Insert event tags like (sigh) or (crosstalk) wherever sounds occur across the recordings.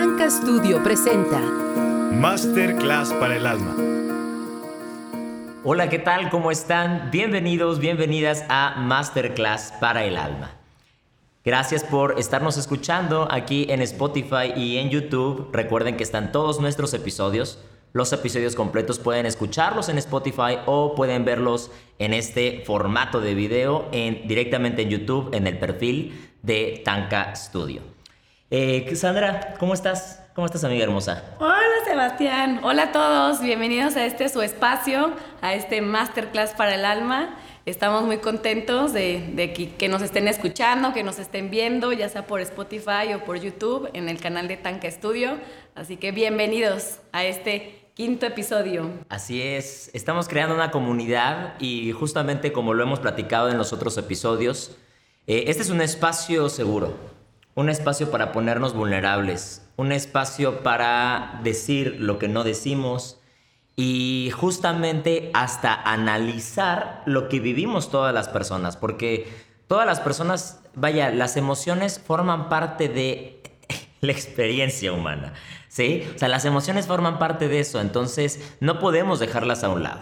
Tanka Studio presenta Masterclass para el alma. Hola, ¿qué tal? ¿Cómo están? Bienvenidos, bienvenidas a Masterclass para el alma. Gracias por estarnos escuchando aquí en Spotify y en YouTube. Recuerden que están todos nuestros episodios. Los episodios completos pueden escucharlos en Spotify o pueden verlos en este formato de video en, directamente en YouTube en el perfil de Tanka Studio. Eh, Sandra, ¿cómo estás? ¿Cómo estás, amiga hermosa? Hola, Sebastián. Hola a todos. Bienvenidos a este su espacio, a este Masterclass para el alma. Estamos muy contentos de, que, nos estén escuchando, que nos estén viendo, ya sea por Spotify o por YouTube, en el canal de Tanca Studio. Así que bienvenidos a este quinto episodio. Así es, estamos creando una comunidad y justamente como lo hemos platicado en los otros episodios, eh, este es un espacio seguro un espacio para ponernos vulnerables, un espacio para decir lo que no decimos y justamente hasta analizar lo que vivimos todas las personas, porque todas las personas, vaya, las emociones forman parte de (laughs) la experiencia humana, ¿sí? O sea, las emociones forman parte de eso, entonces no podemos dejarlas a un lado.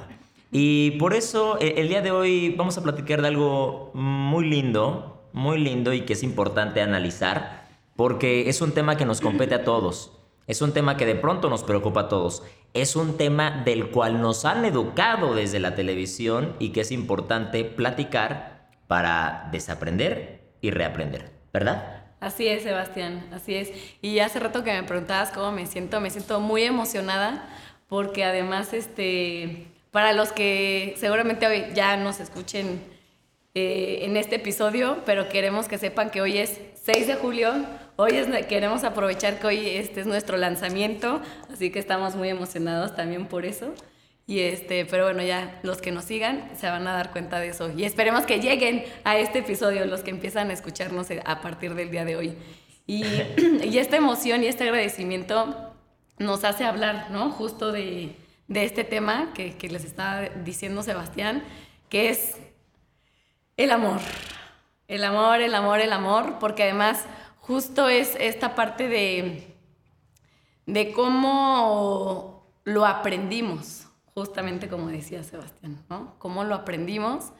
Y por eso e, el día de hoy vamos a platicar de algo muy lindo, muy lindo y que es importante analizar porque es un tema que nos compete a todos. Es un tema que de pronto nos preocupa a todos. Es un tema del cual nos han educado desde la televisión y que es importante platicar para desaprender y reaprender, ¿verdad? Así es, Sebastián, así es. Y hace rato que me preguntabas cómo me siento, me siento muy emocionada porque además, este, para los que seguramente hoy ya nos escuchen eh, en este episodio, pero queremos que sepan que hoy es 6 de julio. Hoy queremos aprovechar que hoy este es nuestro lanzamiento, así que estamos muy emocionados también por eso. Y este, pero bueno, ya los que nos sigan se van a dar cuenta de eso. Y esperemos que lleguen a este episodio, los que empiezan a escucharnos a partir del día de hoy. Y, (clears throat) y esta emoción y este agradecimiento nos hace hablar, ¿no? Justo de, de este tema que, que les estaba diciendo Sebastián, que es el amor. El amor, el amor, el amor, porque además justo es esta parte de, de cómo lo aprendimos, justamente como decía Sebastián, ¿no? Cómo lo aprendimos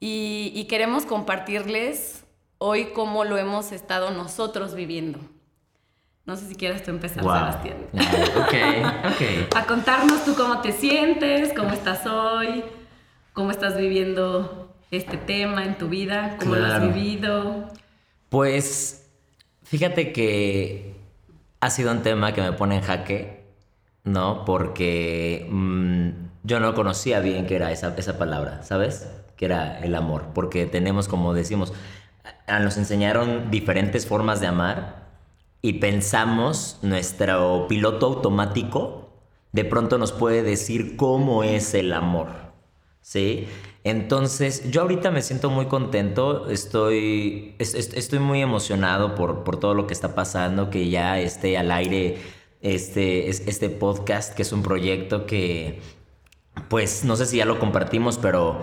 y, queremos compartirles hoy cómo lo hemos estado nosotros viviendo. No sé si quieres tú empezar, Sebastián. (laughs) ok, ok. A contarnos tú cómo te sientes, cómo estás hoy, cómo estás viviendo este tema en tu vida? ¿Cómo lo has vivido? Pues fíjate que ha sido un tema que me pone en jaque, ¿no? Porque mm, yo no conocía bien qué era esa, esa palabra, ¿sabes? Que era el amor. Porque tenemos, como decimos, nos enseñaron diferentes formas de amar y pensamos nuestro piloto automático de pronto nos puede decir cómo es el amor, ¿sí? Entonces, yo ahorita me siento muy contento, estoy, estoy muy emocionado por, por, todo lo que está pasando, que ya esté al aire este, este podcast, que es un proyecto que, pues, no sé si ya lo compartimos, pero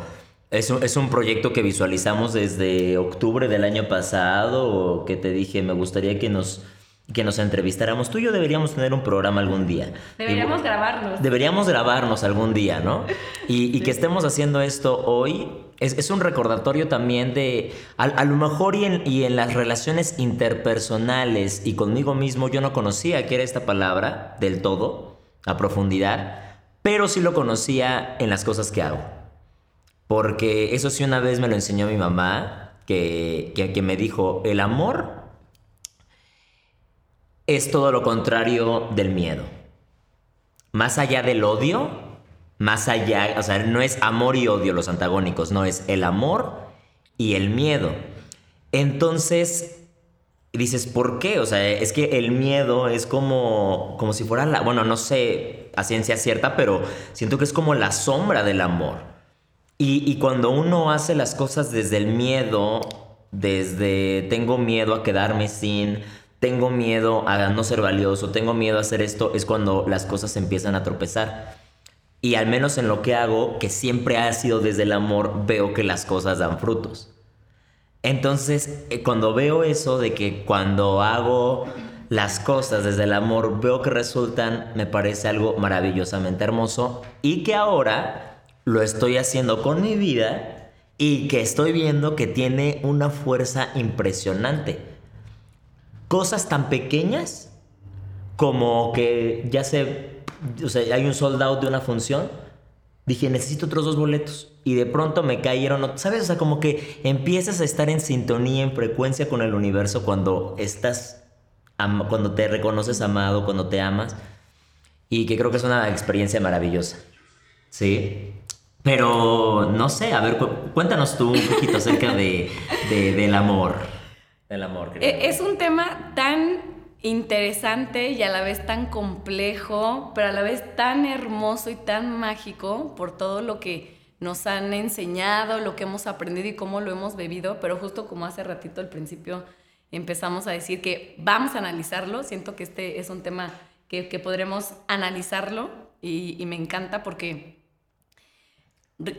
es un, es un proyecto que visualizamos desde octubre del año pasado, o que te dije, me gustaría que nos que nos entrevistáramos. Tú y yo deberíamos tener un programa algún día. Deberíamos grabarnos. Deberíamos grabarnos algún día, ¿no? Y, (laughs) que estemos haciendo esto hoy es, un recordatorio también de, a, lo mejor y en, y en, las relaciones interpersonales y conmigo mismo yo no conocía qué era esta palabra del todo, a profundidad, pero sí lo conocía en las cosas que hago. Porque eso sí una vez me lo enseñó mi mamá, que, que, que me dijo, el amor es todo lo contrario del miedo. Más allá del odio, más allá, o sea, no es amor y odio los antagónicos, no es el amor y el miedo. Entonces, dices, ¿por qué? O sea, es que el miedo es como, como si fuera la, bueno, no sé a ciencia cierta, pero siento que es como la sombra del amor. Y, y cuando uno hace las cosas desde el miedo, desde tengo miedo a quedarme sin, tengo miedo a no ser valioso, tengo miedo a hacer esto, es cuando las cosas empiezan a tropezar. Y al menos en lo que hago, que siempre ha sido desde el amor, veo que las cosas dan frutos. Entonces, eh, cuando veo eso de que cuando hago las cosas desde el amor veo que resultan, me parece algo maravillosamente hermoso y que ahora lo estoy haciendo con mi vida y que estoy viendo que tiene una fuerza impresionante. Cosas tan pequeñas como que ya se, o sea, hay un soldado de una función, dije, necesito otros dos boletos. Y de pronto me cayeron, ¿sabes? O sea, como que empiezas a estar en sintonía, en frecuencia con el universo cuando estás cuando te reconoces amado, cuando te amas. Y que creo que es una experiencia maravillosa. ¿Sí? Pero no sé, a ver, cuéntanos tú un poquito acerca de, del amor. Del amor. E, es un tema tan interesante y a la vez tan complejo, pero a la vez tan hermoso y tan mágico por todo lo que nos han enseñado, lo que hemos aprendido y cómo lo hemos bebido, pero justo como hace ratito al principio empezamos a decir que vamos a analizarlo. Siento que este es un tema que, que podremos analizarlo y, me encanta porque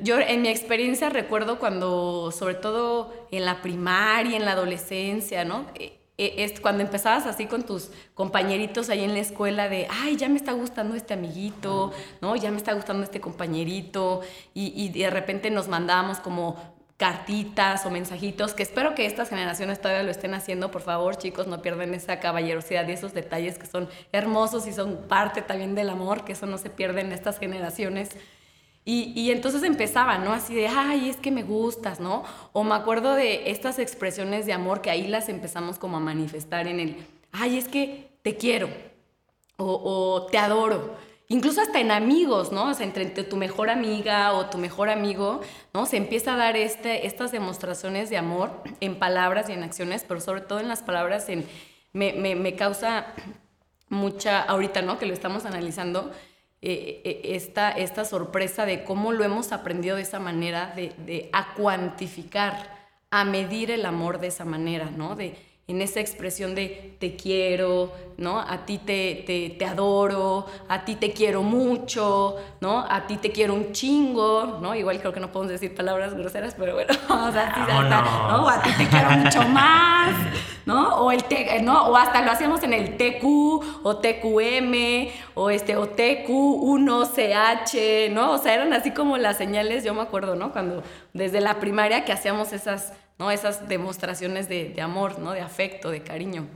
yo en mi experiencia recuerdo cuando, sobre todo en la primaria, en la adolescencia, ¿no? E, e, es cuando empezabas así con tus compañeritos ahí en la escuela de, ay, ya me está gustando este amiguito, ¿no? Ya me está gustando este compañerito y, y de repente nos mandábamos como cartitas o mensajitos, que espero que estas generaciones todavía lo estén haciendo, por favor chicos, no pierdan esa caballerosidad y esos detalles que son hermosos y son parte también del amor, que eso no se pierde en estas generaciones. Y, y, entonces empezaba, ¿no? Así de, ay, es que me gustas, ¿no? O me acuerdo de estas expresiones de amor que ahí las empezamos como a manifestar en el, ay, es que te quiero, o, te adoro incluso hasta en amigos, ¿no? O sea, entre, tu mejor amiga o tu mejor amigo, ¿no? Se empieza a dar este, estas demostraciones de amor en palabras y en acciones, pero sobre todo en las palabras, en, me, me, causa mucha, ahorita, ¿no? Que lo estamos analizando, eh, eh, esta, esta sorpresa de cómo lo hemos aprendido de esa manera, de, de a cuantificar, a medir el amor de esa manera, ¿no? De, en esa expresión de te quiero, ¿no? A ti te, te, adoro, a ti te quiero mucho, ¿no? A ti te quiero un chingo, ¿no? Igual creo que no podemos decir palabras groseras, pero bueno, (laughs) o sea, ¿no? A ti te quiero mucho (laughs) más, ¿no? O, el te, ¿no? o hasta lo hacíamos en el TQ o TQM o, este, o TQ1CH, ¿no? O sea, eran así como las señales, yo me acuerdo, ¿no? Cuando desde la primaria que hacíamos esas ¿no? Esas demostraciones de, amor, ¿no? De afecto, de cariño.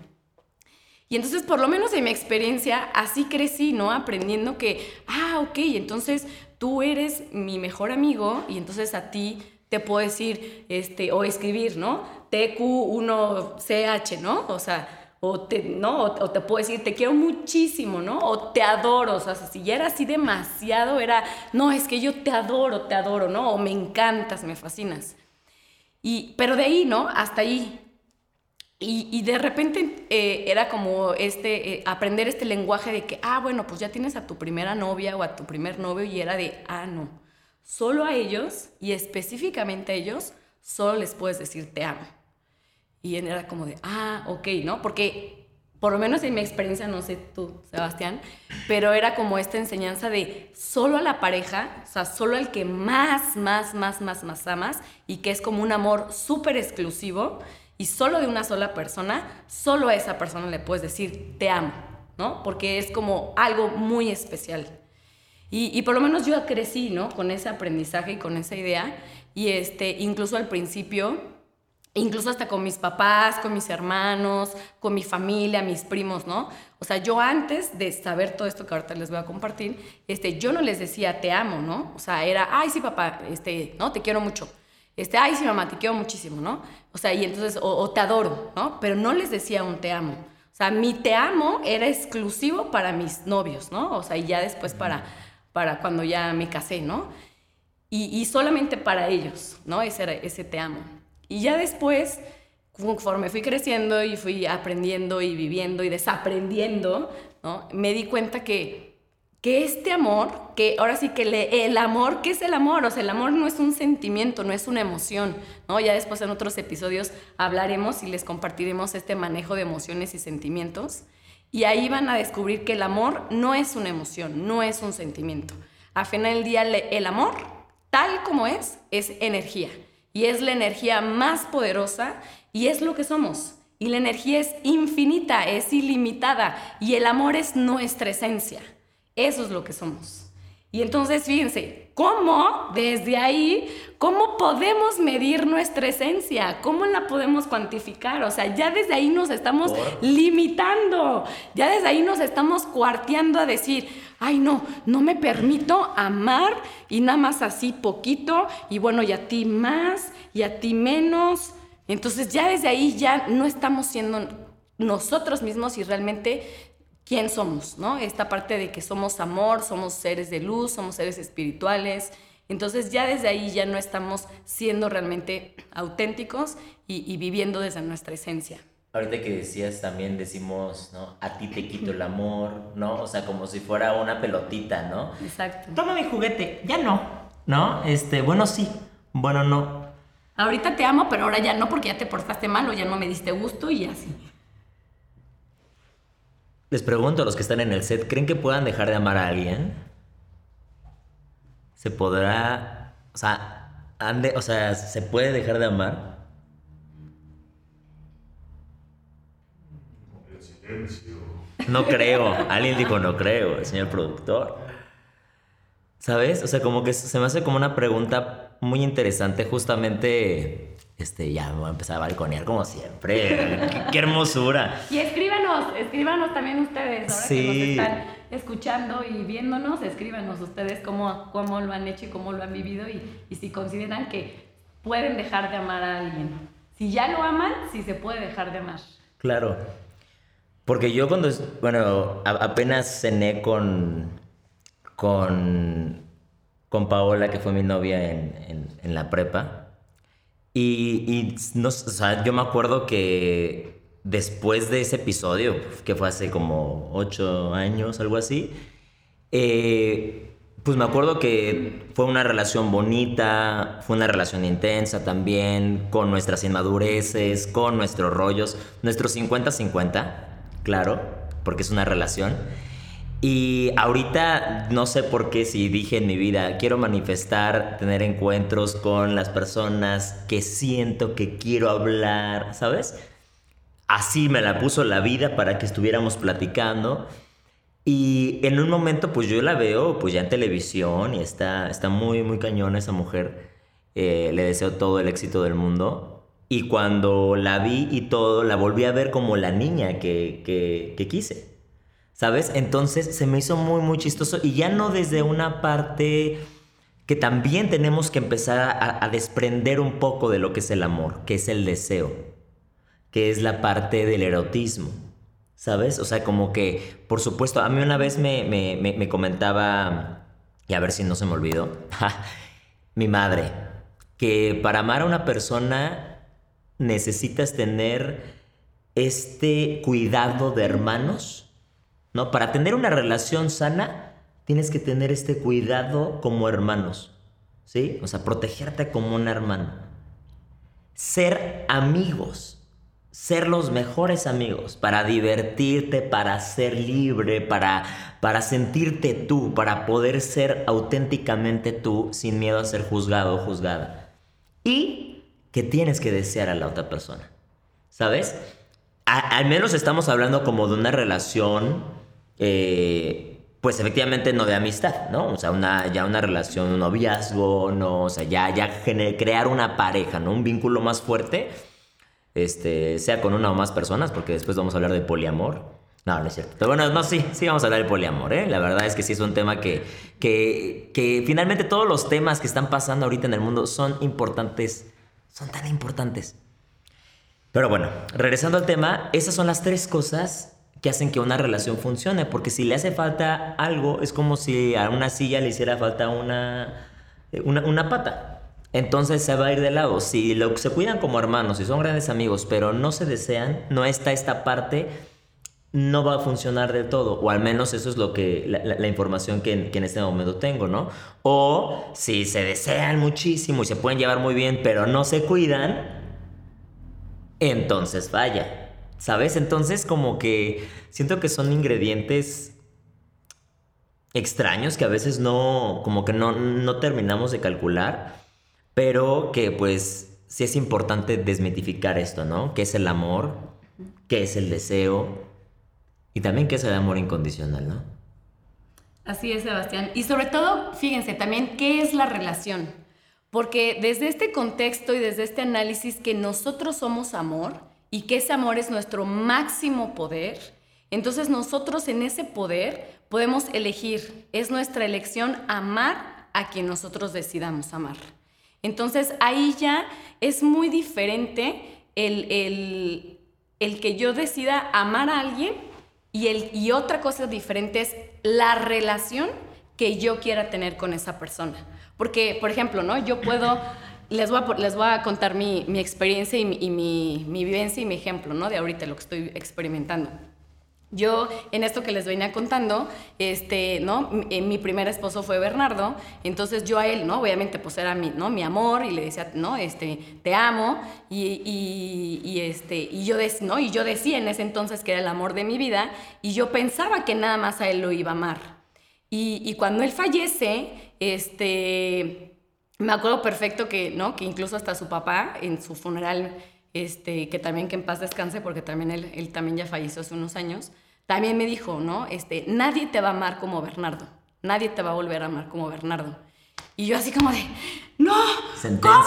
Y entonces, por lo menos en mi experiencia, así crecí, ¿no? Aprendiendo que, ah, ok, entonces tú eres mi mejor amigo y entonces a ti te puedo decir, este, o escribir, ¿no? TQ1CH, ¿no? O sea, o te, ¿no? O, te puedo decir, te quiero muchísimo, ¿no? O te adoro, o sea, si ya era así demasiado, era, no, es que yo te adoro, te adoro, ¿no? O me encantas, me fascinas. Y, pero de ahí, ¿no? Hasta ahí. Y, y de repente eh, era como este, eh, aprender este lenguaje de que, ah, bueno, pues ya tienes a tu primera novia o a tu primer novio y era de, ah, no, solo a ellos y específicamente a ellos solo les puedes decir te amo. Y era como de, ah, ok, ¿no? Porque por lo menos en mi experiencia, no sé tú, Sebastián, pero era como esta enseñanza de solo a la pareja, o sea, solo al que más, más, más, más, más amas y que es como un amor súper exclusivo y solo de una sola persona, solo a esa persona le puedes decir te amo, ¿no? Porque es como algo muy especial. Y, y por lo menos yo crecí, ¿no? Con ese aprendizaje y con esa idea y este, incluso al principio incluso hasta con mis papás, con mis hermanos, con mi familia, mis primos, ¿no? O sea, yo antes de saber todo esto que ahorita les voy a compartir, este, yo no les decía te amo, ¿no? O sea, era, ay, sí, papá, este, ¿no? Te quiero mucho. Este, ay, sí, mamá, te quiero muchísimo, ¿no? O sea, y entonces, o, te adoro, ¿no? Pero no les decía un te amo. O sea, mi te amo era exclusivo para mis novios, ¿no? O sea, y ya después para, para cuando ya me casé, ¿no? Y, y solamente para ellos, ¿no? Ese, era, ese te amo. Y ya después, conforme fui creciendo y fui aprendiendo y viviendo y desaprendiendo, me di cuenta que, que este amor, que ahora sí que le, el amor, ¿qué es el amor? O sea, el amor no es un sentimiento, no es una emoción, ¿no? Ya después en otros episodios hablaremos y les compartiremos este manejo de emociones y sentimientos. Y ahí van a descubrir que el amor no es una emoción, no es un sentimiento. A final del día, el amor, tal como es, es energía y es la energía más poderosa y es lo que somos. Y la energía es infinita, es ilimitada y el amor es nuestra esencia. Eso es lo que somos. Y entonces fíjense, ¿cómo desde ahí, cómo podemos medir nuestra esencia? ¿Cómo la podemos cuantificar? O sea, ya desde ahí nos estamos limitando, ya desde ahí nos estamos cuarteando a decir, ay no, no me permito amar y nada más así poquito y bueno, y a ti más y a ti menos. Entonces ya desde ahí ya no estamos siendo nosotros mismos y realmente quién somos, ¿no? Esta parte de que somos amor, somos seres de luz, somos seres espirituales. Entonces ya desde ahí ya no estamos siendo realmente auténticos y, viviendo desde nuestra esencia. Ahorita que decías también decimos, ¿no? A ti te quito el amor, ¿no? O sea, como si fuera una pelotita, ¿no? Exacto. Toma mi juguete, ya no, ¿no? Este, bueno sí, bueno no. Ahorita te amo, pero ahora ya no porque ya te portaste mal o ya no me diste gusto y así. Les pregunto a los que están en el set, ¿creen que puedan dejar de amar a alguien? ¿Se podrá, o sea, ande, o sea, se puede dejar de amar? No creo. Alguien dijo no creo, el señor productor. ¿Sabes? O sea, como que se me hace como una pregunta muy interesante justamente este, ya me voy a empezar a balconear como siempre. qué, hermosura. Y escríbanos, escríbanos también ustedes, ahora que nos están escuchando y viéndonos, escríbanos ustedes cómo, cómo lo han hecho y cómo lo han vivido y, y si consideran que pueden dejar de amar a alguien. Si ya lo aman, si se puede dejar de amar. Claro. Porque yo cuando, bueno, apenas cené con, con, con Paola, que fue mi novia en, en, en la prepa, y, no, o yo me acuerdo que después de ese episodio, que fue hace como ocho años, algo así, eh, pues me acuerdo que fue una relación bonita, fue una relación intensa también, con nuestras inmadureces, con nuestros rollos, nuestros 50-50, claro, porque es una relación. Y ahorita no sé por qué si dije en mi vida, quiero manifestar, tener encuentros con las personas que siento que quiero hablar, ¿sabes? Así me la puso la vida para que estuviéramos platicando. Y en un momento pues yo la veo pues ya en televisión y está, está muy, muy cañona esa mujer. Eh, le deseo todo el éxito del mundo. Y cuando la vi y todo, la volví a ver como la niña que, que, que quise. ¿Sabes? Entonces se me hizo muy, muy chistoso y ya no desde una parte que también tenemos que empezar a, desprender un poco de lo que es el amor, que es el deseo, que es la parte del erotismo, ¿sabes? O sea, como que, por supuesto, a mí una vez me, me comentaba, y a ver si no se me olvidó, (laughs) mi madre, que para amar a una persona necesitas tener este cuidado de hermanos Para tener una relación sana, tienes que tener este cuidado como hermanos, ¿sí? O sea, protegerte como un hermano. Ser amigos, ser los mejores amigos, para divertirte, para ser libre, para, para sentirte tú, para poder ser auténticamente tú sin miedo a ser juzgado o juzgada. Y que tienes que desear a la otra persona, ¿sabes? al menos estamos hablando como de una relación eh, pues efectivamente no de amistad, ¿no? O sea, una, ya una relación, un noviazgo, no, o sea, ya, ya crear una pareja, ¿no? Un vínculo más fuerte, este, sea con una o más personas, porque después vamos a hablar de poliamor. No, no es cierto. Pero bueno, no, sí, sí vamos a hablar de poliamor, ¿eh? La verdad es que sí es un tema que, que, que finalmente todos los temas que están pasando ahorita en el mundo son importantes, son tan importantes. Pero bueno, regresando al tema, esas son las tres cosas que hacen que una relación funcione, porque si le hace falta algo, es como si a una silla le hiciera falta una, una, pata. Entonces se va a ir de lado. Si lo, se cuidan como hermanos y son grandes amigos, pero no se desean, no está esta parte, no va a funcionar del todo. O al menos eso es lo que la, información que, que, en este momento tengo, ¿no? O si se desean muchísimo y se pueden llevar muy bien, pero no se cuidan, entonces vaya. ¿Sabes? Entonces como que siento que son ingredientes extraños que a veces no, como que no, no terminamos de calcular, pero que pues sí es importante desmitificar esto, ¿no? ¿Qué es el amor? qué es el deseo y también qué es el amor incondicional, ¿no? Así es, Sebastián. Y sobre todo, fíjense también qué es la relación. Porque desde este contexto y desde este análisis que nosotros somos amor y que ese amor es nuestro máximo poder, entonces nosotros en ese poder podemos elegir, es nuestra elección amar a quien nosotros decidamos amar. Entonces ahí ya es muy diferente el, el, que yo decida amar a alguien y, el, y otra cosa diferente es la relación que yo quiera tener con esa persona. Porque, por ejemplo, ¿no? Yo puedo, les voy a, contar mi, experiencia y, mi, vivencia y mi ejemplo, ¿no? De ahorita lo que estoy experimentando. Yo, en esto que les venía contando, este, ¿no? Mi, eh, mi, primer esposo fue Bernardo, entonces yo a él, ¿no? Obviamente, pues era mi, ¿no? mi amor y le decía, ¿no? Este, te amo y, y, este, y yo, ¿no? y yo decía en ese entonces que era el amor de mi vida y yo pensaba que nada más a él lo iba a amar. Y, y cuando él fallece, este, me acuerdo perfecto que, ¿no? Que incluso hasta su papá en su funeral este, que también que en paz descanse, porque también él, él, también ya falleció hace unos años, también me dijo, ¿no? Este, nadie te va a amar como Bernardo, nadie te va a volver a amar como Bernardo. Y yo así como de, no, Sentencia.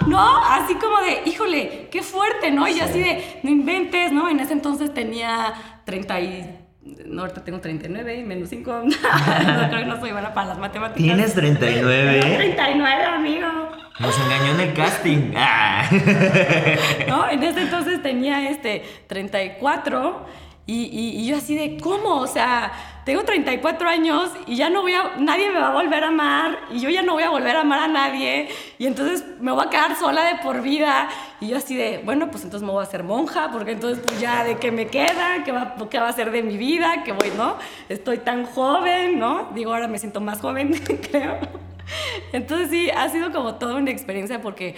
¿cómo? No, así como de, híjole, qué fuerte, ¿no? Y sí. así de, no inventes, ¿no? En ese entonces tenía 30 y... No, ahorita tengo 39 menos 5. (laughs) no, creo que no soy buena para las matemáticas. ¿Tienes 39? Tengo 39, amigo. Nos engañó en el casting. (laughs) Ah. ¿No? En ese entonces tenía este 34 y, y, y, yo así de, ¿cómo? O sea, tengo 34 años y ya no voy a, nadie me va a volver a amar y yo ya no voy a volver a amar a nadie y entonces me voy a quedar sola de por vida. Y yo así de, bueno, pues entonces me voy a hacer monja porque entonces pues ya de qué me queda, qué va, qué va a ser de mi vida, que voy, ¿no? Estoy tan joven, ¿no? Digo, ahora me siento más joven, (laughs) creo. Entonces sí, ha sido como toda una experiencia porque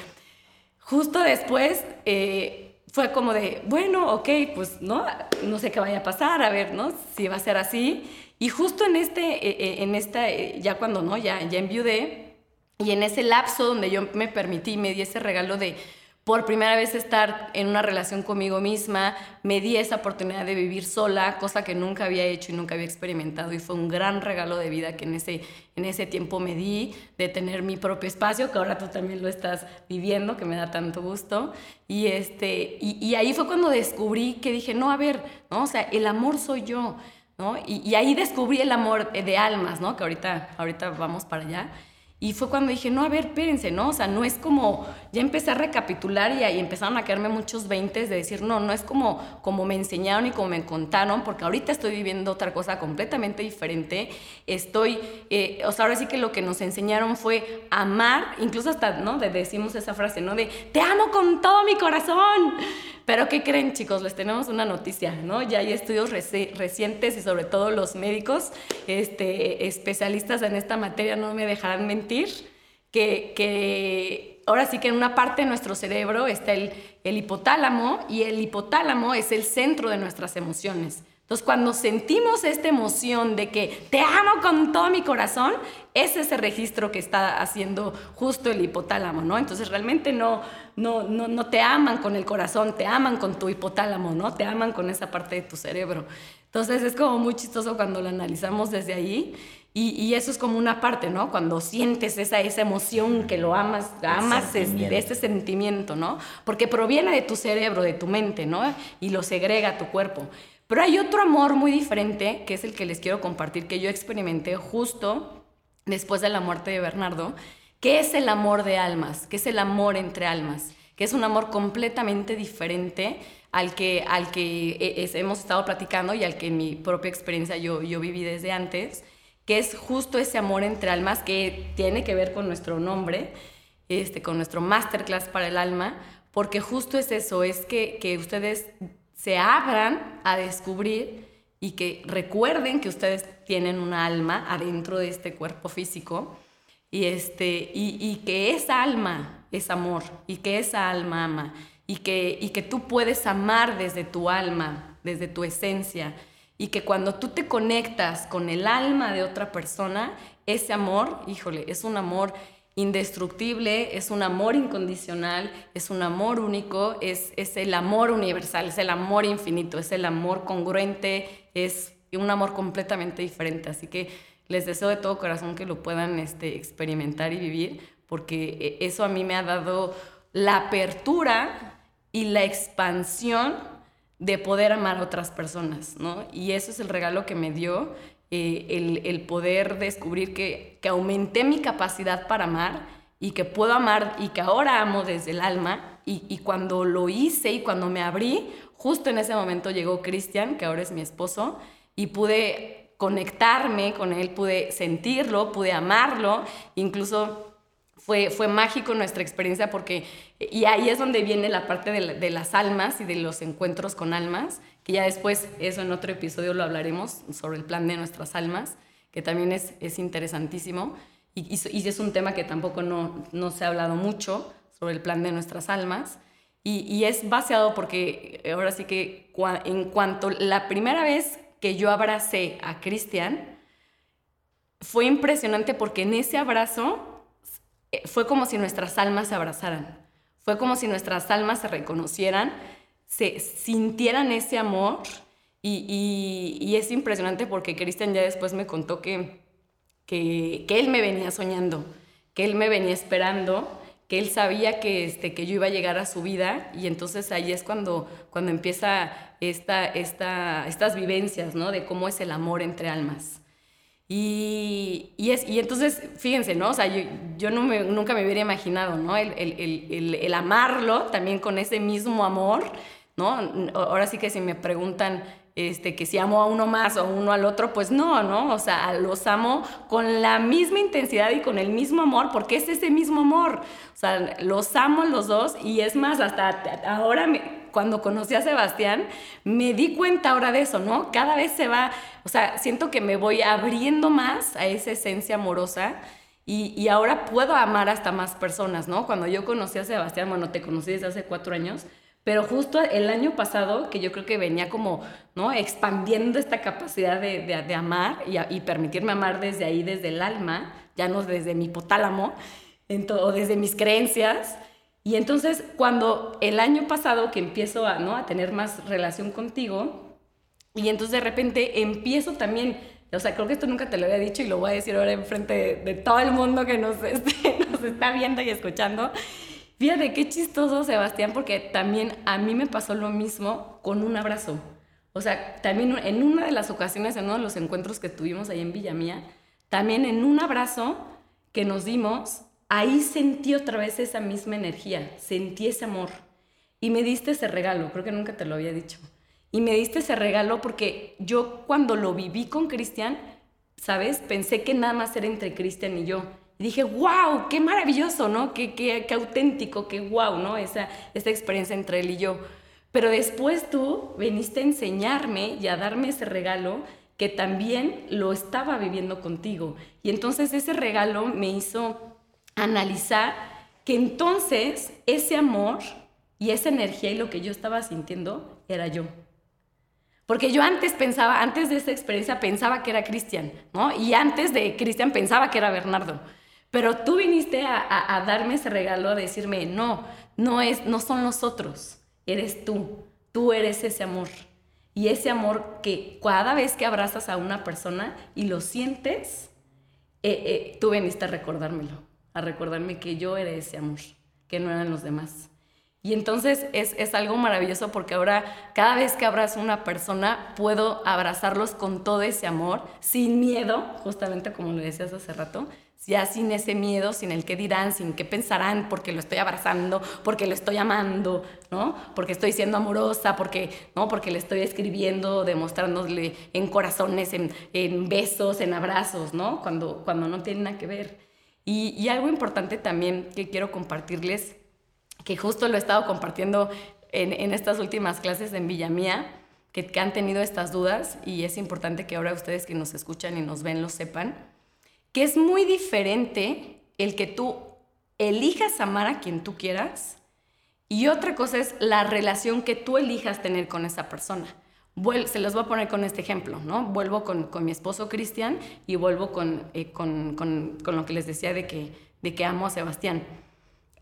justo después eh, fue como de, bueno, ok, pues no, no sé qué vaya a pasar, a ver, ¿no? Si va a ser así. Y justo en este, eh, en esta, eh, ya cuando, ¿no? Ya, ya enviudé y en ese lapso donde yo me permití, me di ese regalo de por primera vez estar en una relación conmigo misma, me di esa oportunidad de vivir sola, cosa que nunca había hecho y nunca había experimentado y fue un gran regalo de vida que en ese, en ese tiempo me di, de tener mi propio espacio, que ahora tú también lo estás viviendo, que me da tanto gusto. Y, este, y, ahí fue cuando descubrí que dije, no, a ver, ¿no? o sea, el amor soy yo, ¿no? Y, y ahí descubrí el amor de almas, ¿no? que ahorita, ahorita vamos para allá. Y fue cuando dije, no, a ver, espérense, ¿no? O sea, no es como, ya empecé a recapitular y ahí empezaron a caerme muchos veintes de decir, no, no es como, como me enseñaron y como me contaron, porque ahorita estoy viviendo otra cosa completamente diferente. Estoy, eh, o sea, ahora sí que lo que nos enseñaron fue amar, incluso hasta, ¿no? De, decimos esa frase, ¿no? De, te amo con todo mi corazón. Pero ¿qué creen chicos? Les tenemos una noticia, ¿no? Ya hay estudios reci recientes y sobre todo los médicos este, especialistas en esta materia no me dejarán mentir, que, que ahora sí que en una parte de nuestro cerebro está el, el hipotálamo y el hipotálamo es el centro de nuestras emociones. Entonces, cuando sentimos esta emoción de que te amo con todo mi corazón, es ese registro que está haciendo justo el hipotálamo, ¿no? Entonces, realmente no, no, no, no te aman con el corazón, te aman con tu hipotálamo, ¿no? Te aman con esa parte de tu cerebro. Entonces, es como muy chistoso cuando lo analizamos desde ahí. Y, y, eso es como una parte, ¿no? Cuando sientes esa, esa emoción que lo amas, amas es, de ese sentimiento, ¿no? Porque proviene de tu cerebro, de tu mente, ¿no? Y lo segrega a tu cuerpo. Pero hay otro amor muy diferente, que es el que les quiero compartir, que yo experimenté justo después de la muerte de Bernardo, que es el amor de almas, que es el amor entre almas, que es un amor completamente diferente al que, al que es, hemos estado platicando y al que en mi propia experiencia yo, yo viví desde antes, que es justo ese amor entre almas que tiene que ver con nuestro nombre, este, con nuestro masterclass para el alma, porque justo es eso, es que, que ustedes se abran a descubrir y que recuerden que ustedes tienen una alma adentro de este cuerpo físico y, este, y, y que esa alma es amor y que esa alma ama y que, y que tú puedes amar desde tu alma, desde tu esencia y que cuando tú te conectas con el alma de otra persona, ese amor, híjole, es un amor indestructible, es un amor incondicional, es un amor único, es, es el amor universal, es el amor infinito, es el amor congruente, es un amor completamente diferente. Así que les deseo de todo corazón que lo puedan este, experimentar y vivir, porque e, eso a mí me ha dado la apertura y la expansión de poder amar a otras personas, ¿no? Y eso es el regalo que me dio eh, el, poder descubrir que, que aumenté mi capacidad para amar y que puedo amar y que ahora amo desde el alma. Y, cuando lo hice y cuando me abrí, justo en ese momento llegó Cristian, que ahora es mi esposo, y pude conectarme con él, pude sentirlo, pude amarlo, incluso fue, fue mágico nuestra experiencia porque, y ahí es donde viene la parte de, las almas y de los encuentros con almas, que ya después, eso en otro episodio lo hablaremos sobre el plan de nuestras almas, que también es, es interesantísimo, y, y, es un tema que tampoco no, no se ha hablado mucho sobre el plan de nuestras almas, y, y es baseado porque ahora sí que en cuanto la primera vez que yo abracé a Cristian, fue impresionante porque en ese abrazo eh, fue como si nuestras almas se abrazaran, fue como si nuestras almas se reconocieran, se sintieran ese amor y, es impresionante porque Cristian ya después me contó que, que, él me venía soñando, que él me venía esperando, que él sabía que, este, que yo iba a llegar a su vida y entonces ahí es cuando, cuando empieza esta, esta, estas vivencias, ¿no? De cómo es el amor entre almas. Y, y, es, y entonces, fíjense, ¿no? O sea, yo, yo nunca me hubiera imaginado, ¿no? El, el, el, el, amarlo también con ese mismo amor, ¿no? Ahora sí que si me preguntan este, que si amo a uno más o uno al otro, pues no, ¿no? O sea, los amo con la misma intensidad y con el mismo amor, porque es ese mismo amor. O sea, los amo los dos y es más, hasta ahora cuando conocí a Sebastián, me di cuenta ahora de eso, ¿no? Cada vez se va, o sea, siento que me voy abriendo más a esa esencia amorosa. Y, ahora puedo amar hasta más personas, ¿no? Cuando yo conocí a Sebastián, bueno, te conocí desde hace cuatro años, pero justo el año pasado, que yo creo que venía como, ¿no? Expandiendo esta capacidad de, amar y, y, permitirme amar desde ahí, desde el alma, ya no desde mi hipotálamo, o desde mis creencias, y entonces cuando el año pasado que empiezo a, ¿no? a tener más relación contigo, y entonces de repente empiezo también, o sea, creo que esto nunca te lo había dicho y lo voy a decir ahora enfrente de, de todo el mundo que nos, (laughs) este, nos está viendo y escuchando. Fíjate qué chistoso, Sebastián, porque también a mí me pasó lo mismo con un abrazo. O sea, también en una de las ocasiones, en uno de los encuentros que tuvimos ahí en Villamía, también en un abrazo que nos dimos, ahí sentí otra vez esa misma energía, sentí ese amor. Y me diste ese regalo, creo que nunca te lo había dicho. Y me diste ese regalo porque yo cuando lo viví con Cristian, ¿sabes? Pensé que nada más era entre Cristian y yo. Dije, wow, qué maravilloso, ¿no? Qué, qué, qué auténtico, qué wow, ¿no? Esa, esa experiencia entre él y yo. Pero después tú viniste a enseñarme y a darme ese regalo que también lo estaba viviendo contigo. Y entonces ese regalo me hizo analizar que entonces ese amor y esa energía y lo que yo estaba sintiendo era yo. Porque yo antes pensaba, antes de esta experiencia pensaba que era Cristian, ¿no? Y antes de Cristian pensaba que era Bernardo. Pero tú viniste a, darme ese regalo, a decirme, no, no, es, no son nosotros, eres tú, tú eres ese amor. Y ese amor que cada vez que abrazas a una persona y lo sientes, eh, eh, tú viniste a recordármelo a recordarme que yo era ese amor, que no eran los demás. Y entonces es, es, algo maravilloso porque ahora cada vez que abrazo a una persona puedo abrazarlos con todo ese amor, sin miedo, justamente como lo decías hace rato, ya sin ese miedo, sin el qué dirán, sin qué pensarán, porque lo estoy abrazando, porque lo estoy amando, ¿no? Porque estoy siendo amorosa, porque, ¿no? Porque le estoy escribiendo, demostrándole en corazones, en, en besos, en abrazos, ¿no? Cuando, cuando no tiene nada que ver. Y, algo importante también que quiero compartirles, que justo lo he estado compartiendo en, estas últimas clases en Villamía, que, que han tenido estas dudas, y es importante que ahora ustedes que nos escuchan y nos ven lo sepan, que es muy diferente el que tú elijas amar a quien tú quieras, y otra cosa es la relación que tú elijas tener con esa persona se los voy a poner con este ejemplo, ¿no? Vuelvo con, mi esposo Cristian y vuelvo eh, con, con, lo que les decía de que, de que amo a Sebastián.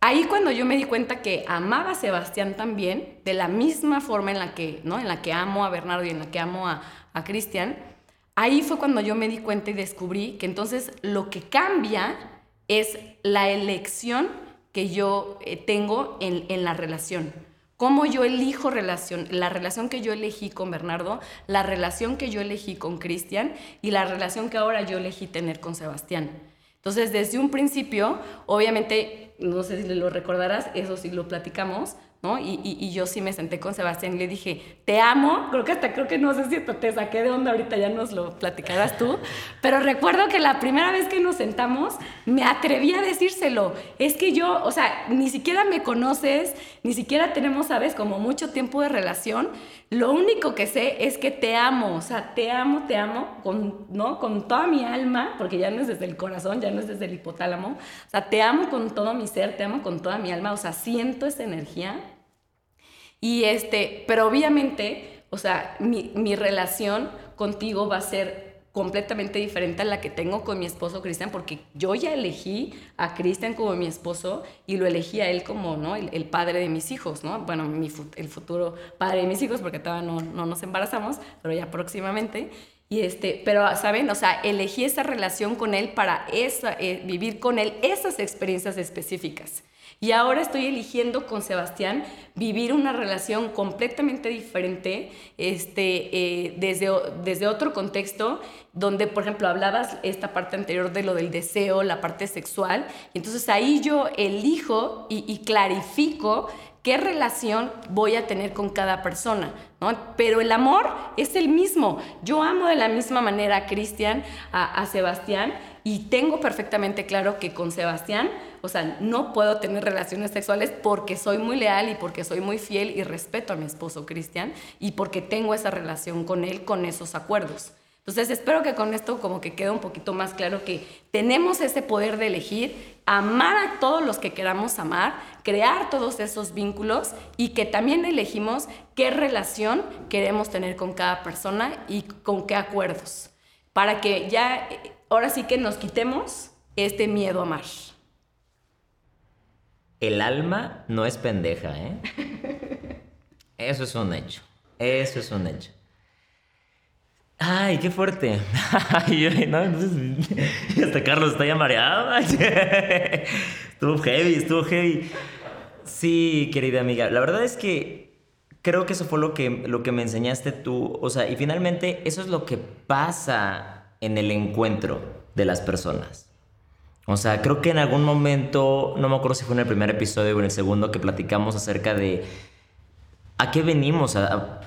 Ahí cuando yo me di cuenta que amaba a Sebastián también, de la misma forma en la que, ¿no? En la que amo a Bernardo y en la que amo a, a Cristian, ahí fue cuando yo me di cuenta y descubrí que entonces lo que cambia es la elección que yo eh, tengo en, en la relación. Cómo yo elijo relación, la relación que yo elegí con Bernardo, la relación que yo elegí con Cristian y la relación que ahora yo elegí tener con Sebastián. Entonces, desde un principio, obviamente, no sé si lo recordarás, eso sí lo platicamos, ¿no? Y, y, yo sí me senté con Sebastián y le dije, te amo, creo que hasta creo que no sé si te saqué de onda, ahorita ya nos lo platicarás tú, pero recuerdo que la primera vez que nos sentamos me atreví a decírselo, es que yo, o sea, ni siquiera me conoces, ni siquiera tenemos, sabes, como mucho tiempo de relación, lo único que sé es que te amo, o sea, te amo, te amo, con, ¿no? Con toda mi alma, porque ya no es desde el corazón, ya no es desde el hipotálamo, o sea, te amo con todo mi ser, te amo con toda mi alma, o sea, siento esa energía y este, pero obviamente, o sea, mi, mi relación contigo va a ser completamente diferente a la que tengo con mi esposo Cristian, porque yo ya elegí a Cristian como mi esposo y lo elegí a él como ¿no? el, padre de mis hijos, ¿no? Bueno, mi, el futuro padre de mis hijos, porque todavía no, no, nos embarazamos, pero ya próximamente. Y este, pero, ¿saben? O sea, elegí esa relación con él para esa, eh, vivir con él esas experiencias específicas. Y ahora estoy eligiendo con Sebastián vivir una relación completamente diferente, este, eh, desde, desde otro contexto, donde, por ejemplo, hablabas esta parte anterior de lo del deseo, la parte sexual. Y entonces ahí yo elijo y, clarifico qué relación voy a tener con cada persona, ¿no? Pero el amor es el mismo. Yo amo de la misma manera a Cristian, a Sebastián, y tengo perfectamente claro que con Sebastián, o sea, no puedo tener relaciones sexuales porque soy muy leal y porque soy muy fiel y respeto a mi esposo Cristian y porque tengo esa relación con él con esos acuerdos. Entonces espero que con esto como que quede un poquito más claro que tenemos ese poder de elegir, amar a todos los que queramos amar, crear todos esos vínculos y que también elegimos qué relación queremos tener con cada persona y con qué acuerdos. Para que ya, ahora sí que nos quitemos este miedo a amar. El alma no es pendeja, ¿eh? (laughs) Eso es un hecho. Eso es un hecho. Ay, qué fuerte. (laughs) Ay, no, (laughs) hasta Carlos está ya mareado. estuvo heavy, estuvo heavy. Sí, querida amiga. La verdad es que creo que eso fue lo que, lo que me enseñaste tú. O sea, y finalmente eso es lo que pasa en el encuentro de las personas. O sea, creo que en algún momento, no me acuerdo si fue en el primer episodio o en el segundo, que platicamos acerca de a qué venimos, a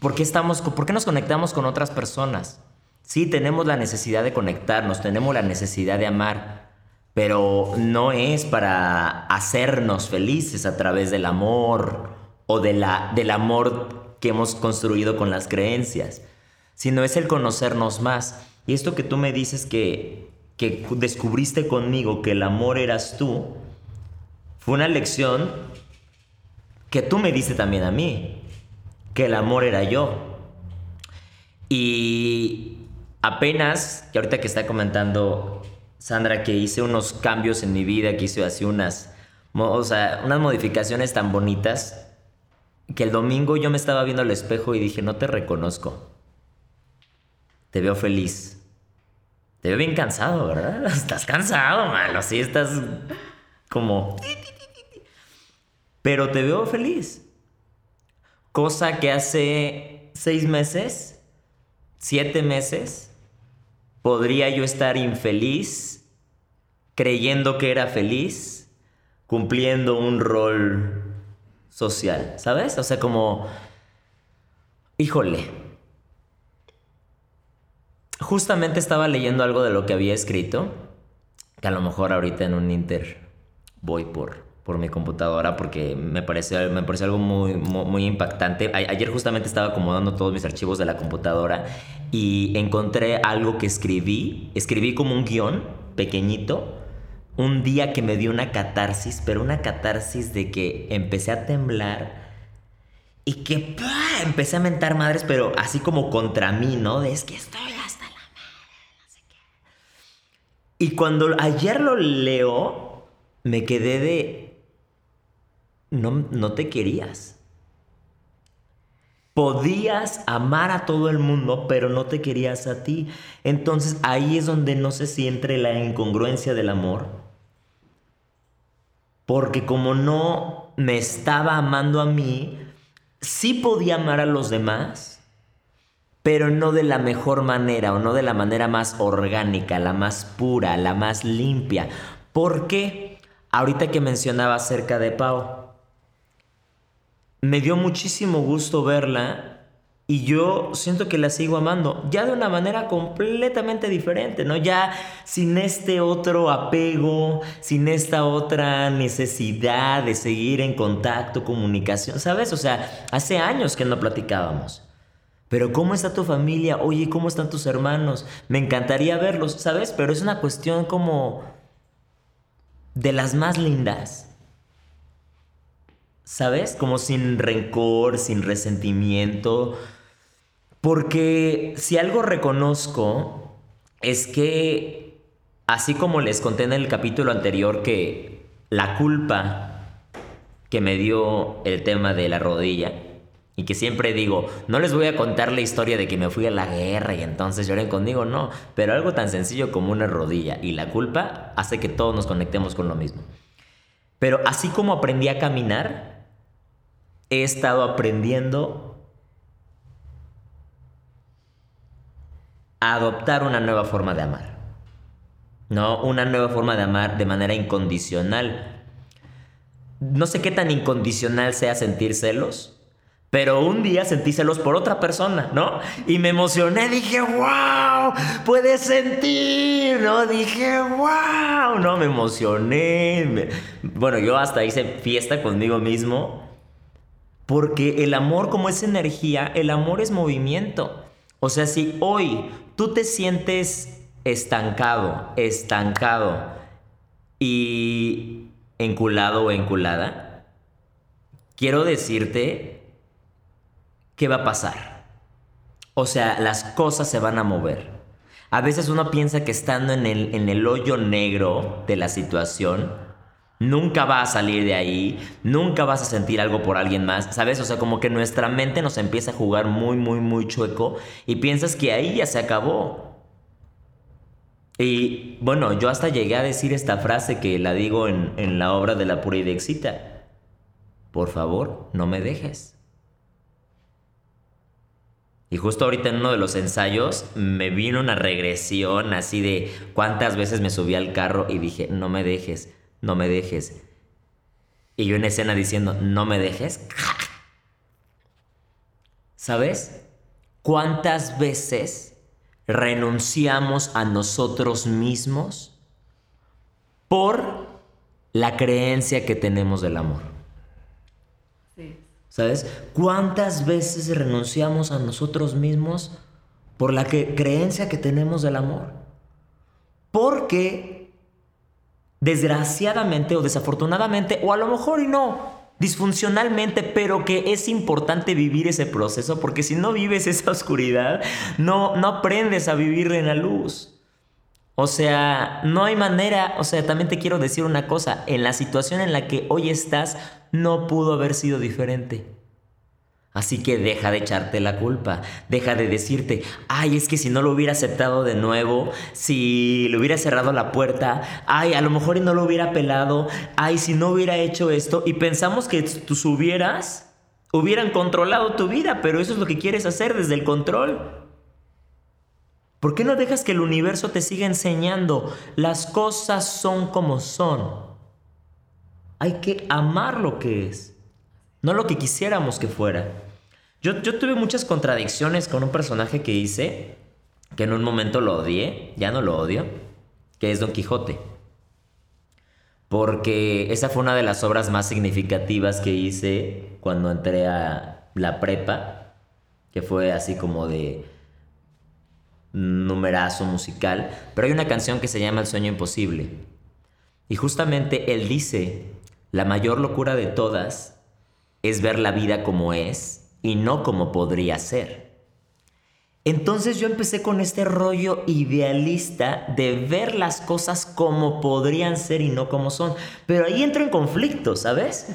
¿Por qué, estamos, ¿Por qué nos conectamos con otras personas? Sí, tenemos la necesidad de conectarnos, tenemos la necesidad de amar, pero no es para hacernos felices a través del amor o de la, del amor que hemos construido con las creencias, sino es el conocernos más. Y esto que tú me dices que, que descubriste conmigo que el amor eras tú, fue una lección que tú me diste también a mí que el amor era yo. Y apenas, que ahorita que está comentando Sandra que hice unos cambios en mi vida, que hice así unas, o sea, unas modificaciones tan bonitas, que el domingo yo me estaba viendo al espejo y dije, no te reconozco. Te veo feliz. Te veo bien cansado, ¿verdad? (laughs) Estás cansado, malo. Sí, estás como... Pero te veo feliz. Cosa que hace seis meses, siete meses, podría yo estar infeliz, creyendo que era feliz, cumpliendo un rol social, ¿sabes? O sea, como, híjole, justamente estaba leyendo algo de lo que había escrito, que a lo mejor ahorita en un inter voy por por mi computadora porque me pareció, me algo muy, muy, impactante. ayer justamente estaba acomodando todos mis archivos de la computadora y encontré algo que escribí. Escribí como un guion pequeñito. Un día que me dio una catarsis, pero una catarsis de que empecé a temblar y que empecé a mentar madres, pero así como contra mí, ¿no? De es que estoy hasta la madre, no sé qué. Y cuando ayer lo leo, me quedé de... No, no te querías. Podías amar a todo el mundo, pero no te querías a ti. Entonces ahí es donde no se siente la incongruencia del amor. Porque como no me estaba amando a mí, sí podía amar a los demás, pero no de la mejor manera o no de la manera más orgánica, la más pura, la más limpia. ¿Por qué? Ahorita que mencionaba acerca de Pau, me dio muchísimo gusto verla y yo siento que la sigo amando, ya de una manera completamente diferente, ¿no? Ya sin este otro apego, sin esta otra necesidad de seguir en contacto, comunicación, ¿sabes? O sea, hace años que no platicábamos. Pero ¿cómo está tu familia? Oye, ¿cómo están tus hermanos? Me encantaría verlos, ¿sabes? Pero es una cuestión como de las más lindas. ¿Sabes? Como sin rencor, sin resentimiento. Porque si algo reconozco es que, así como les conté en el capítulo anterior que la culpa que me dio el tema de la rodilla, y que siempre digo, no les voy a contar la historia de que me fui a la guerra y entonces lloren conmigo, no, pero algo tan sencillo como una rodilla y la culpa hace que todos nos conectemos con lo mismo. Pero así como aprendí a caminar, he estado aprendiendo a adoptar una nueva forma de amar. ¿No? Una nueva forma de amar de manera incondicional. No sé qué tan incondicional sea sentir celos, pero un día sentí celos por otra persona, ¿no? Y me emocioné, dije, wow, puedes sentir, ¿no? Dije, wow, ¿no? Me emocioné. Bueno, yo hasta hice fiesta conmigo mismo, porque el amor como es energía, el amor es movimiento. O sea, si hoy tú te sientes estancado, estancado y enculado o enculada, quiero decirte qué va a pasar. O sea, las cosas se van a mover. A veces uno piensa que estando en el, en el hoyo negro de la situación, nunca va a salir de ahí, nunca vas a sentir algo por alguien más, ¿sabes? O sea, como que nuestra mente nos empieza a jugar muy, muy, muy chueco y piensas que ahí ya se acabó. Y bueno, yo hasta llegué a decir esta frase que la digo en, en la obra de la pura idexita. Por favor, no me dejes. Y justo ahorita en uno de los ensayos me vino una regresión así de cuántas veces me subí al carro y dije, no me dejes no me dejes. Y yo en escena diciendo, no me dejes. ¿Sabes? ¿Cuántas veces renunciamos a nosotros mismos por la creencia que tenemos del amor? ¿Sabes? ¿Cuántas veces renunciamos a nosotros mismos por la creencia que tenemos del amor? Porque desgraciadamente o desafortunadamente, o a lo mejor y no, disfuncionalmente, pero que es importante vivir ese proceso, porque si no vives esa oscuridad, no, aprendes a vivir en la luz. O sea, no hay manera, o sea, también te quiero decir una cosa, en la situación en la que hoy estás, no pudo haber sido diferente. Así que deja de echarte la culpa, deja de decirte, ay, es que si no lo hubiera aceptado de nuevo, si le hubiera cerrado la puerta, ay, a lo mejor no lo hubiera pelado, ay, si no hubiera hecho esto, y pensamos que tus hubieras hubieran controlado tu vida, pero eso es lo que quieres hacer desde el control. ¿Por qué no dejas que el universo te siga enseñando? Las cosas son como son. Hay que amar lo que es no lo que quisiéramos que fuera. Yo, yo tuve muchas contradicciones con un personaje que hice, que en un momento lo odié, ya no lo odio, que es Don Quijote. Porque esa fue una de las obras más significativas que hice cuando entré a la prepa, que fue así como de numerazo musical, pero hay una canción que se llama El sueño imposible. Y justamente él dice, la mayor locura de todas es ver la vida como es y no como podría ser. Entonces yo empecé con este rollo idealista de ver las cosas como podrían ser y no como son. Pero ahí entro en conflicto, ¿sabes?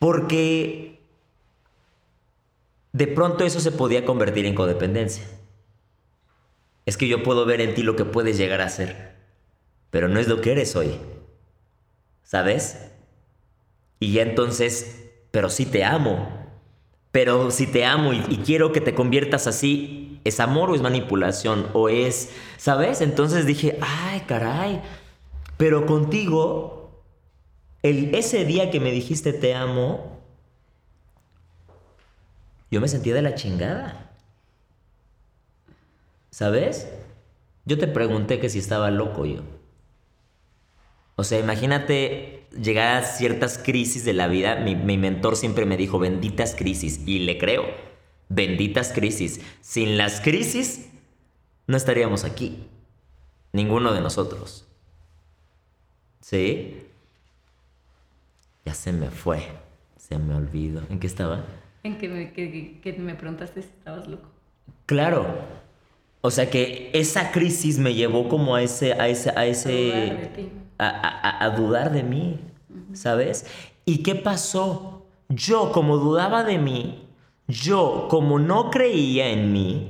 Porque de pronto eso se podía convertir en codependencia. Es que yo puedo ver en ti lo que puedes llegar a ser, pero no es lo que eres hoy. ¿Sabes? Y ya entonces, pero sí te amo. Pero si te amo y, quiero que te conviertas así, ¿es amor o es manipulación? ¿O es, ¿sabes? Entonces dije, ay, caray. Pero contigo, el, ese día que me dijiste te amo, yo me sentía de la chingada. ¿Sabes? Yo te pregunté que si estaba loco yo. O sea, imagínate llegar a ciertas crisis de la vida. Mi, mentor siempre me dijo, benditas crisis. Y le creo, benditas crisis. Sin las crisis, no estaríamos aquí. Ninguno de nosotros. ¿Sí? Ya se me fue. Se me olvidó. ¿En qué estaba? En que me, que me preguntaste si estabas loco. Claro. O sea que esa crisis me llevó como a ese, a ese, a ese, a, dudar de mí, ¿sabes? ¿Y qué pasó? Yo, como dudaba de mí, yo, como no creía en mí,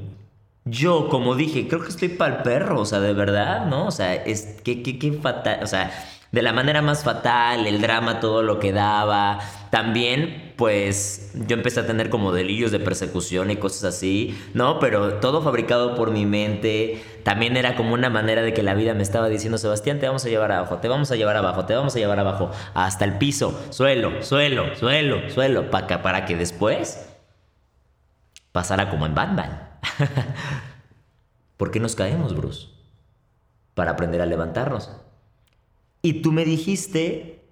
yo, como dije, creo que estoy para el perro, o sea, de verdad, ¿no? O sea, es que, qué, qué fatal, o sea, de la manera más fatal, el drama, todo lo que daba. También, pues, yo empecé a tener como delirios de persecución y cosas así, ¿no? Pero todo fabricado por mi mente. También era como una manera de que la vida me estaba diciendo, Sebastián, te vamos a llevar abajo, te vamos a llevar abajo, te vamos a llevar abajo, hasta el piso, suelo, suelo, suelo, suelo, para que, para que después pasara como en Batman. (laughs) ¿Por qué nos caemos, Bruce? Para aprender a levantarnos. Y tú me dijiste,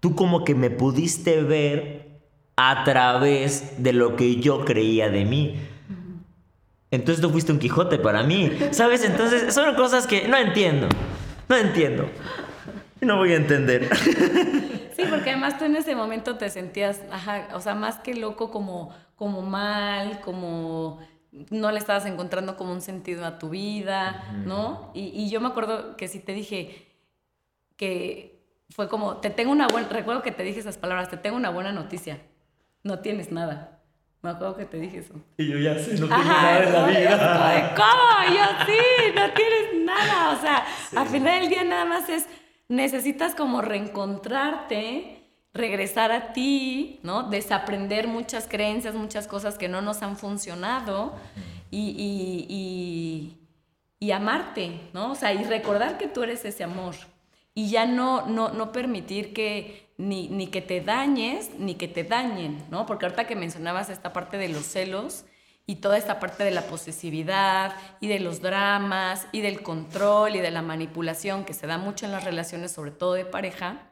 tú como que me pudiste ver a través de lo que yo creía de mí. Entonces tú fuiste un Quijote para mí, ¿sabes? Entonces son cosas que no entiendo, no entiendo. No voy a entender. Sí, porque además tú en ese momento te sentías, ajá, o sea, más que loco, como, como mal, como no le estabas encontrando como un sentido a tu vida, ¿no? Y, y, yo me acuerdo que sí te dije, que fue como, te tengo una buena, recuerdo que te dije esas palabras, te tengo una buena noticia, no tienes nada. Me acuerdo que te dije eso. Y yo ya sé, no tengo nada en la vida. (laughs) ¿Cómo? Yo sí, no tienes nada. O sea, al final del día nada más es, necesitas como reencontrarte, regresar a ti, ¿no? Desaprender muchas creencias, muchas cosas que no nos han funcionado y, y, y, y amarte, ¿no? O sea, y recordar que tú eres ese amor y ya no, no, no permitir que ni, ni, que te dañes ni que te dañen, ¿no? Porque ahorita que mencionabas esta parte de los celos y toda esta parte de la posesividad y de los dramas y del control y de la manipulación que se da mucho en las relaciones, sobre todo de pareja,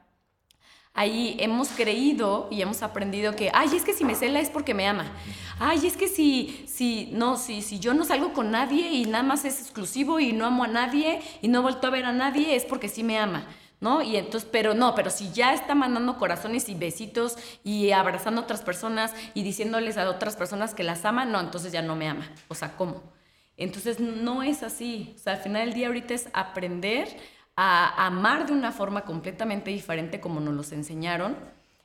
ahí hemos creído y hemos aprendido que, ay, es que si me cela es porque me ama. Ay, es que si, si, no, si, si yo no salgo con nadie y nada más es exclusivo y no amo a nadie y no vuelto a ver a nadie, es porque sí me ama. ¿No? Y entonces, pero no, pero si ya está mandando corazones y besitos y abrazando a otras personas y diciéndoles a otras personas que las ama, no, entonces ya no me ama. O sea, ¿cómo? Entonces no es así. O sea, al final del día ahorita es aprender a amar de una forma completamente diferente como nos los enseñaron,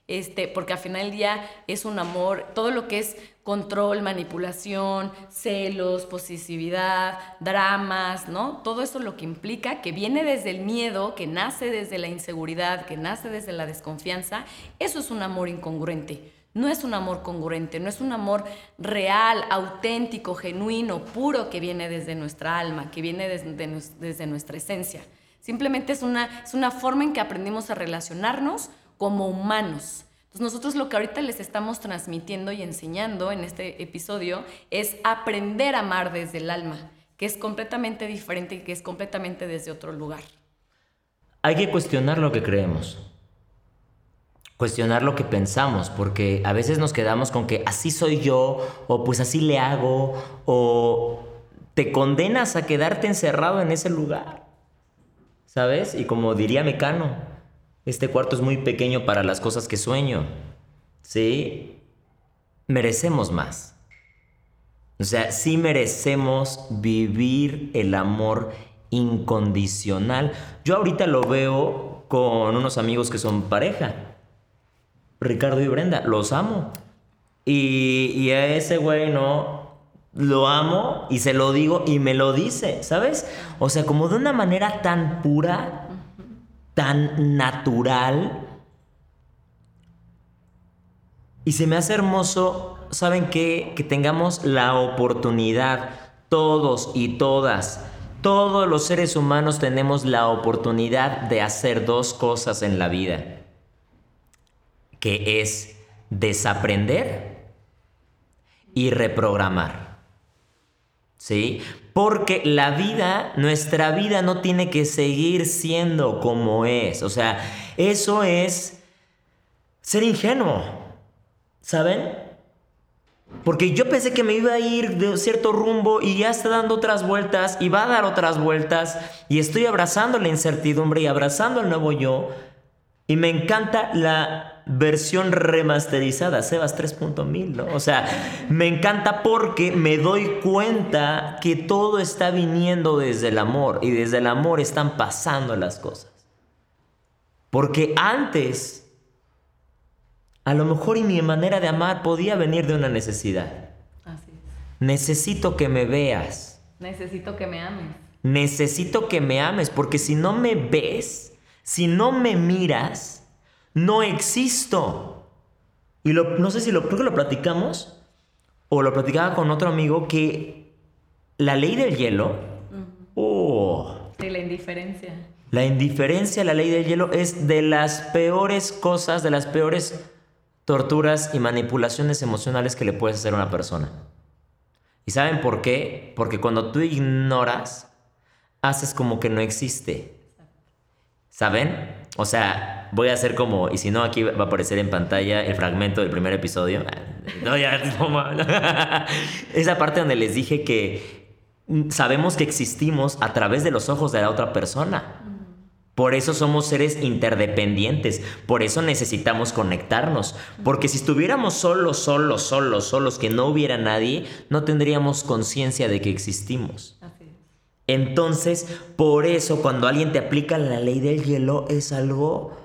este, porque al final del día es un amor, todo lo que es control, manipulación, celos, posesividad, dramas, ¿no? Todo eso lo que implica que viene desde el miedo, que nace desde la inseguridad, que nace desde la desconfianza, eso es un amor incongruente. No es un amor congruente, no es un amor real, auténtico, genuino, puro que viene desde nuestra alma, que viene desde, desde nuestra esencia. Simplemente es una, es una forma en que aprendimos a relacionarnos como humanos. Entonces nosotros lo que ahorita les estamos transmitiendo y enseñando en este episodio es aprender a amar desde el alma, que es completamente diferente y que es completamente desde otro lugar. Hay que cuestionar lo que creemos, cuestionar lo que pensamos, porque a veces nos quedamos con que así soy yo, o pues así le hago, o te condenas a quedarte encerrado en ese lugar. ¿Sabes? Y como diría Mecano, este cuarto es muy pequeño para las cosas que sueño. ¿Sí? Merecemos más. O sea, sí merecemos vivir el amor incondicional. Yo ahorita lo veo con unos amigos que son pareja. Ricardo y Brenda, los amo. Y, y a ese güey no, lo amo y se lo digo y me lo dice, ¿sabes? O sea, como de una manera tan pura, tan natural. Y se me hace hermoso, ¿saben qué? Que tengamos la oportunidad, todos y todas, todos los seres humanos tenemos la oportunidad de hacer dos cosas en la vida, que es desaprender y reprogramar. ¿Sí? Porque la vida, nuestra vida no tiene que seguir siendo como es. O sea, eso es ser ingenuo. ¿Saben? Porque yo pensé que me iba a ir de cierto rumbo y ya está dando otras vueltas y va a dar otras vueltas y estoy abrazando la incertidumbre y abrazando el nuevo yo. Y me encanta la versión remasterizada, Sebas 3.1000, ¿no? O sea, me encanta porque me doy cuenta que todo está viniendo desde el amor y desde el amor están pasando las cosas. Porque antes a lo mejor y mi manera de amar podía venir de una necesidad. Así es. Necesito que me veas. Necesito que me ames. Necesito que me ames, porque si no me ves, si no me miras, no existo. Y lo, no sé si lo, creo que lo platicamos, o lo platicaba con otro amigo, que la ley del hielo, oh, Sí, la indiferencia. la indiferencia, la ley del hielo es de las peores cosas, de las peores torturas y manipulaciones emocionales que le puedes hacer a una persona. ¿Y saben por qué? Porque cuando tú ignoras, haces como que no existe. ¿Saben? O sea, voy a hacer como, y si no, aquí va a aparecer en pantalla el fragmento del primer episodio. (laughs) No, ya, no, (laughs) Esa parte donde les dije que sabemos que existimos a través de los ojos de la otra persona. Por eso somos seres interdependientes, por eso necesitamos conectarnos, porque si estuviéramos solos, solos, solos, solos, que no hubiera nadie, no tendríamos conciencia de que existimos. Entonces, por eso cuando alguien te aplica la ley del hielo es algo,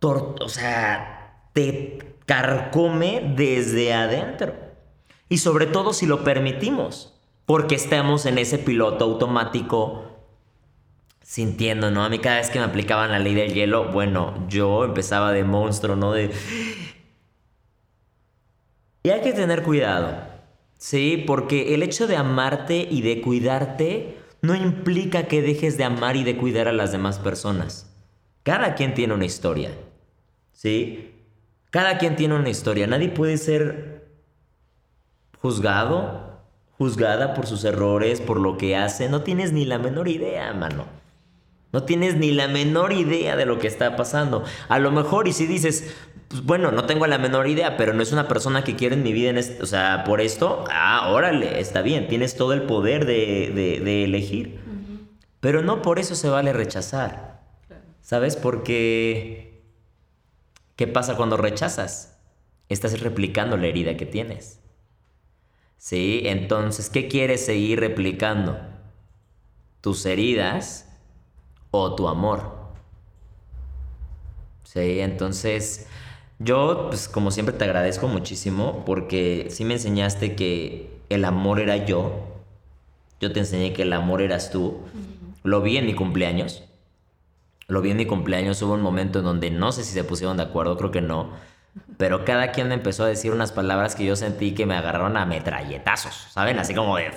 tor- o sea, te carcome desde adentro. Y sobre todo si lo permitimos, porque estamos en ese piloto automático sintiendo, ¿no? A mí cada vez que me aplicaban la ley del hielo, bueno, yo empezaba de monstruo, ¿no? De... Y hay que tener cuidado, ¿sí? Porque el hecho de amarte y de cuidarte no implica que dejes de amar y de cuidar a las demás personas. Cada quien tiene una historia, ¿sí? Cada quien tiene una historia. Nadie puede ser juzgado, juzgada por sus errores, por lo que hace. No tienes ni la menor idea, mano. No tienes ni la menor idea de lo que está pasando. A lo mejor, y si dices, pues bueno, no tengo la menor idea, pero no es una persona que quiero en mi vida, en este- o sea, por esto, ah, órale, está bien, tienes todo el poder de, de- de elegir. Pero no por eso se vale rechazar. ¿Sabes? Porque, ¿qué pasa cuando rechazas? Estás replicando la herida que tienes. ¿Sí? Entonces, ¿qué quieres seguir replicando? ¿Tus heridas o tu amor? Sí, entonces yo, pues como siempre te agradezco muchísimo porque sí me enseñaste que el amor era yo. Yo te enseñé que el amor eras tú. Lo vi en mi cumpleaños. Lo vi en mi cumpleaños. Hubo un momento en donde no sé si se pusieron de acuerdo, creo que no. Pero cada quien empezó a decir unas palabras que yo sentí que me agarraron a metralletazos, ¿saben? Así como de...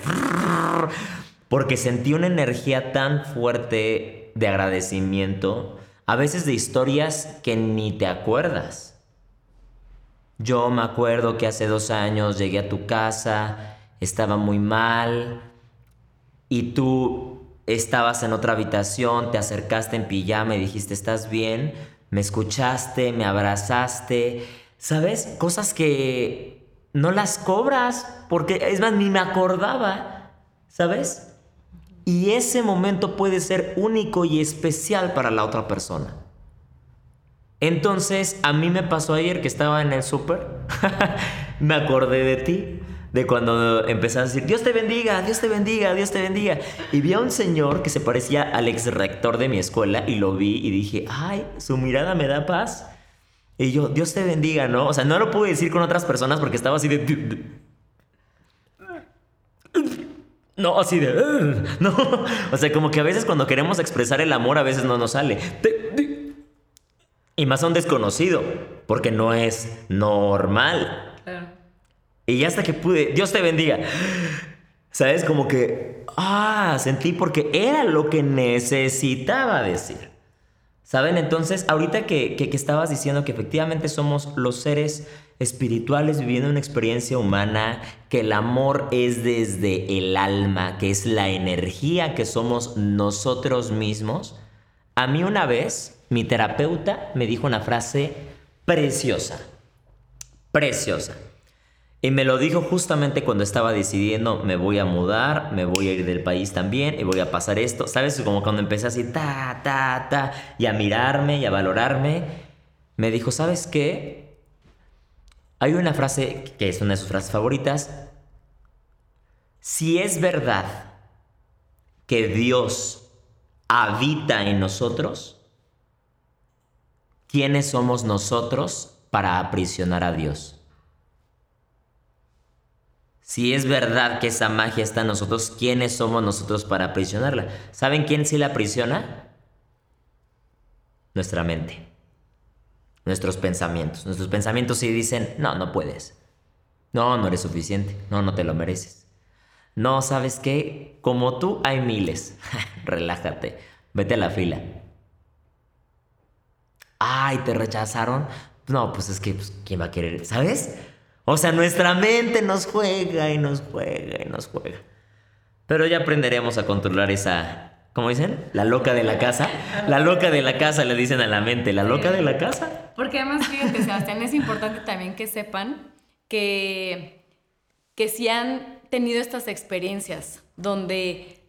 Porque sentí una energía tan fuerte de agradecimiento, a veces de historias que ni te acuerdas. Yo me acuerdo que hace dos años llegué a tu casa, estaba muy mal y tú estabas en otra habitación, te acercaste en pijama y dijiste, ¿estás bien? Me escuchaste, me abrazaste, ¿sabes? Cosas que no las cobras, porque es más, ni me acordaba, ¿sabes? Y ese momento puede ser único y especial para la otra persona. Entonces, a mí me pasó ayer que estaba en el súper, (laughs) me acordé de ti, de cuando empezaba a decir, Dios te bendiga, Dios te bendiga, Dios te bendiga. Y vi a un señor que se parecía al ex rector de mi escuela y lo vi y dije, ay, su mirada me da paz. Y yo, Dios te bendiga, ¿no? O sea, no lo pude decir con otras personas porque estaba así de... No, así de... No, o sea, como que a veces cuando queremos expresar el amor a veces no nos sale. Y más a un desconocido, porque no es normal. Y ya hasta que pude, Dios te bendiga. ¿Sabes? Como que, ah, sentí porque era lo que necesitaba decir. ¿Saben? Entonces, ahorita que, que, estabas diciendo que efectivamente somos los seres espirituales viviendo una experiencia humana, que el amor es desde el alma, que es la energía que somos nosotros mismos, a mí una vez mi terapeuta me dijo una frase preciosa, preciosa. Y me lo dijo justamente cuando estaba decidiendo, me voy a mudar, me voy a ir del país también y voy a pasar esto. ¿Sabes? Como cuando empecé así, ta, ta, ta, y a mirarme y a valorarme, me dijo, ¿sabes qué? Hay una frase que es una de sus frases favoritas. Si es verdad que Dios habita en nosotros, ¿quiénes somos nosotros para aprisionar a Dios? Si es verdad que esa magia está en nosotros, ¿quiénes somos nosotros para aprisionarla? ¿Saben quién sí la aprisiona? Nuestra mente. Nuestros pensamientos. Nuestros pensamientos sí dicen, no, no puedes. No, no eres suficiente. No, no te lo mereces. No, ¿sabes qué? Como tú hay miles. (laughs) Relájate. Vete a la fila. Ay, ¿te rechazaron? No, pues es que, pues, ¿quién va a querer? ¿Sabes? O sea, nuestra mente nos juega y nos juega y nos juega. Pero ya aprenderemos a controlar esa, ¿cómo dicen? La loca de la casa. La loca de la casa le dicen a la mente, la loca de la casa. Porque además, fíjate, Sebastián, es importante también que sepan que, que si han tenido estas experiencias donde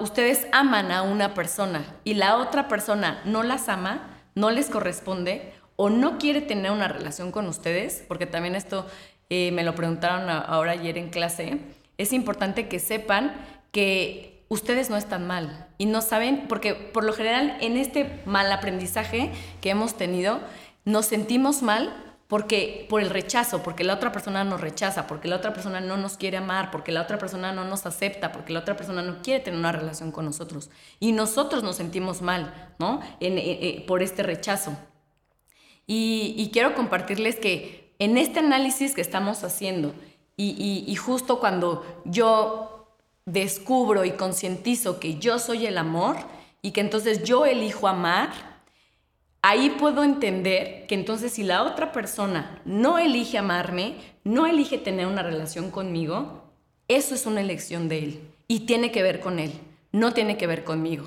ustedes aman a una persona y la otra persona no las ama, no les corresponde o no quiere tener una relación con ustedes, porque también esto eh, me lo preguntaron ahora ayer en clase, es importante que sepan que ustedes no están mal y no saben, porque por lo general en este mal aprendizaje que hemos tenido, nos sentimos mal porque por el rechazo, porque la otra persona nos rechaza, porque la otra persona no nos quiere amar, porque la otra persona no nos acepta, porque la otra persona no quiere tener una relación con nosotros. Y nosotros nos sentimos mal, ¿no? por este rechazo. y quiero compartirles que en este análisis que estamos haciendo y, justo cuando yo descubro y concientizo que yo soy el amor y que entonces yo elijo amar, ahí puedo entender que entonces si la otra persona no elige amarme, no elige tener una relación conmigo, eso es una elección de él y tiene que ver con él, no tiene que ver conmigo.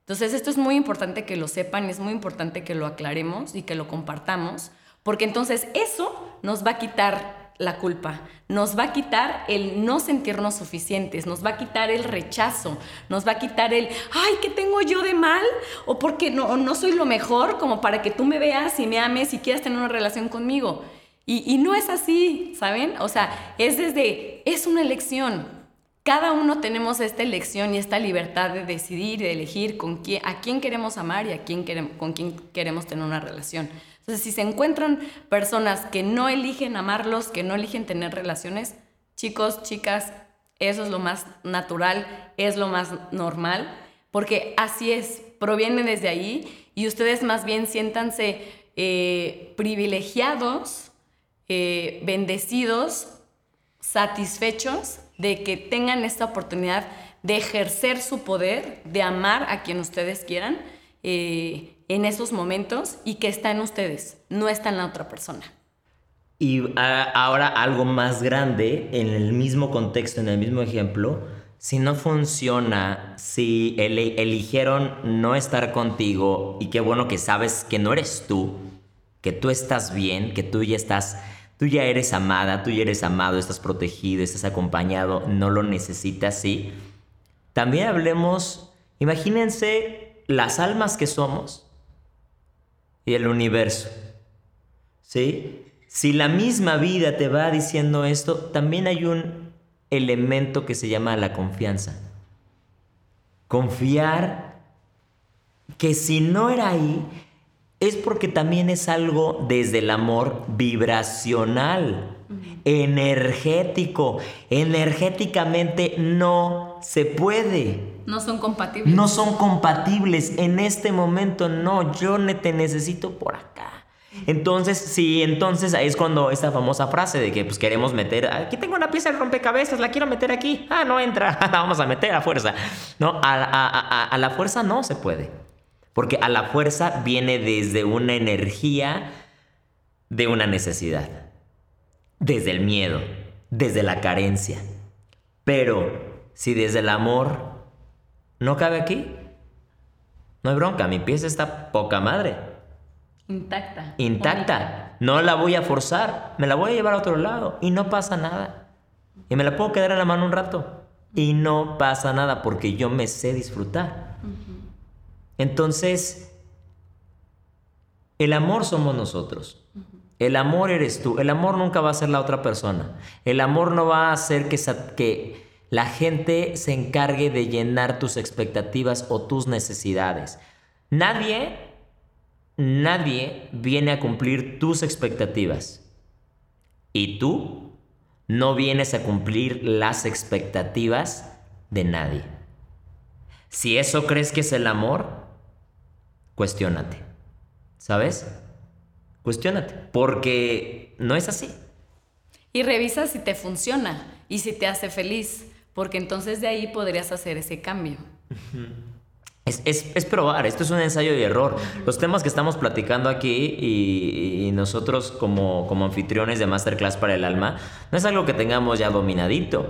Entonces esto es muy importante que lo sepan, es muy importante que lo aclaremos y que lo compartamos, porque entonces eso nos va a quitar la culpa, nos va a quitar el no sentirnos suficientes, nos va a quitar el rechazo, nos va a quitar el, ay, ¿qué tengo yo de mal? O porque no, no soy lo mejor como para que tú me veas y me ames y quieras tener una relación conmigo. Y, no es así, ¿saben? O sea, es desde, es una elección. Cada uno tenemos esta elección y esta libertad de decidir, de elegir con quién, a quién queremos amar y a quién queremos, con quién queremos tener una relación. Entonces, si se encuentran personas que no eligen amarlos, que no eligen tener relaciones, chicos, chicas, eso es lo más natural, es lo más normal, porque así es, proviene desde ahí y ustedes más bien siéntanse eh, privilegiados, eh, bendecidos, satisfechos de que tengan esta oportunidad de ejercer su poder, de amar a quien ustedes quieran. Eh, en esos momentos y que está en ustedes, no está en la otra persona. Y ahora algo más grande, en el mismo contexto, en el mismo ejemplo, si no funciona, si eligieron no estar contigo y qué bueno que sabes que no eres tú, que tú estás bien, que tú ya estás, tú ya eres amada, tú ya eres amado, estás protegido, estás acompañado, no lo necesitas, sí. También hablemos, imagínense las almas que somos y el universo. ¿Sí? si la misma vida te va diciendo esto, también hay un elemento que se llama la confianza. Confiar que si no era ahí, es porque también es algo desde el amor vibracional, energético. Energéticamente no se puede. No son compatibles. No son compatibles. En este momento no, yo te necesito por acá. Entonces, sí, entonces ahí es cuando esta famosa frase de que pues queremos meter, aquí tengo una pieza de rompecabezas, la quiero meter aquí, ah, no entra, (laughs) la vamos a meter a fuerza. No, a la fuerza no se puede. Porque a la fuerza viene desde una energía de una necesidad, desde el miedo, desde la carencia. Pero si desde el amor no cabe aquí, no hay bronca, mi pieza está poca madre. Intacta. Intacta. No la voy a forzar, me la voy a llevar a otro lado y no pasa nada. Y me la puedo quedar en la mano un rato y no pasa nada porque yo me sé disfrutar. Entonces, el amor somos nosotros. El amor eres tú. El amor nunca va a ser la otra persona. El amor no va a hacer que, que la gente se encargue de llenar tus expectativas o tus necesidades. Nadie, nadie viene a cumplir tus expectativas. Y tú no vienes a cumplir las expectativas de nadie. Si eso crees que es el amor, cuestiónate. ¿Sabes? Cuestiónate. Porque no es así. Y revisa si te funciona y si te hace feliz. Porque entonces de ahí podrías hacer ese cambio. Es, probar, esto es un ensayo y error. Los temas que estamos platicando aquí y, nosotros como, anfitriones de Masterclass para el Alma, no es algo que tengamos ya dominadito.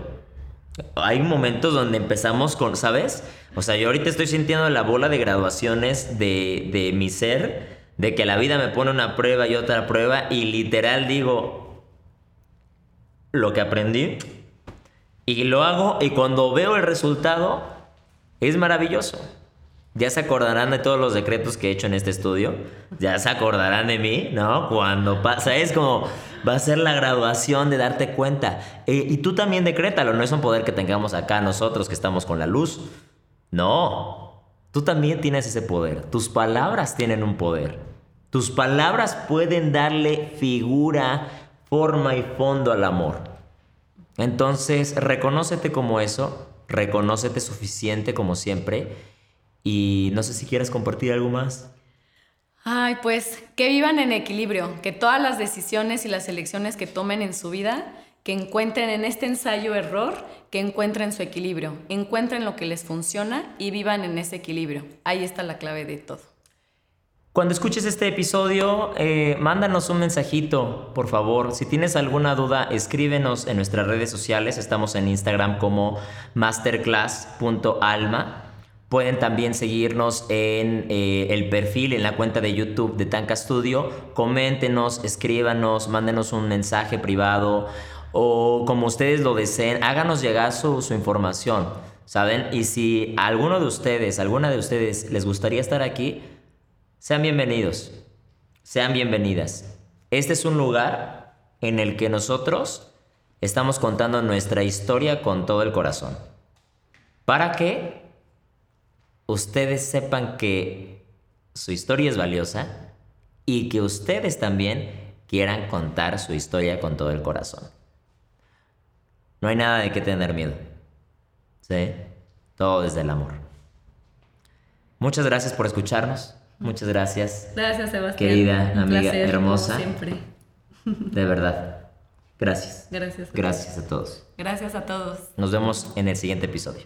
Hay momentos donde empezamos con, ¿sabes? O sea, yo ahorita estoy sintiendo la bola de graduaciones de mi ser, de que la vida me pone una prueba y otra prueba, y literal digo lo que aprendí, y lo hago, y cuando veo el resultado, es maravilloso. Ya se acordarán de todos los decretos que he hecho en este estudio. Ya se acordarán de mí, ¿no? Cuando pasa, es como va a ser la graduación de darte cuenta. Eh, y tú también decrétalo, no es un poder que tengamos acá nosotros que estamos con la luz. No, tú también tienes ese poder. Tus palabras tienen un poder. Tus palabras pueden darle figura, forma y fondo al amor. Entonces, reconócete como eso, reconócete suficiente como siempre. Y no sé si quieres compartir algo más. Ay, pues que vivan en equilibrio, que todas las decisiones y las elecciones que tomen en su vida que encuentren en este ensayo error, que encuentren su equilibrio, encuentren lo que les funciona y vivan en ese equilibrio. Ahí está la clave de todo. Cuando escuches este episodio, eh, mándanos un mensajito, por favor. Si tienes alguna duda, escríbenos en nuestras redes sociales. Estamos en Instagram como masterclass.alma. Pueden también seguirnos en eh, el perfil, en la cuenta de YouTube de Tanka Studio. Coméntenos, escríbanos, mándenos un mensaje privado o como ustedes lo deseen, háganos llegar su, información, ¿saben? Y si alguno de ustedes, alguna de ustedes les gustaría estar aquí, sean bienvenidos, sean bienvenidas. Este es un lugar en el que nosotros estamos contando nuestra historia con todo el corazón. Para que ustedes sepan que su historia es valiosa y que ustedes también quieran contar su historia con todo el corazón. No hay nada de qué tener miedo. ¿Sí? Todo desde el amor. Muchas gracias por escucharnos. Muchas gracias. Gracias, Sebastián. Querida amiga hermosa. siempre. De verdad. Gracias. Gracias. Gracias a todos. Gracias a todos. Nos vemos en el siguiente episodio.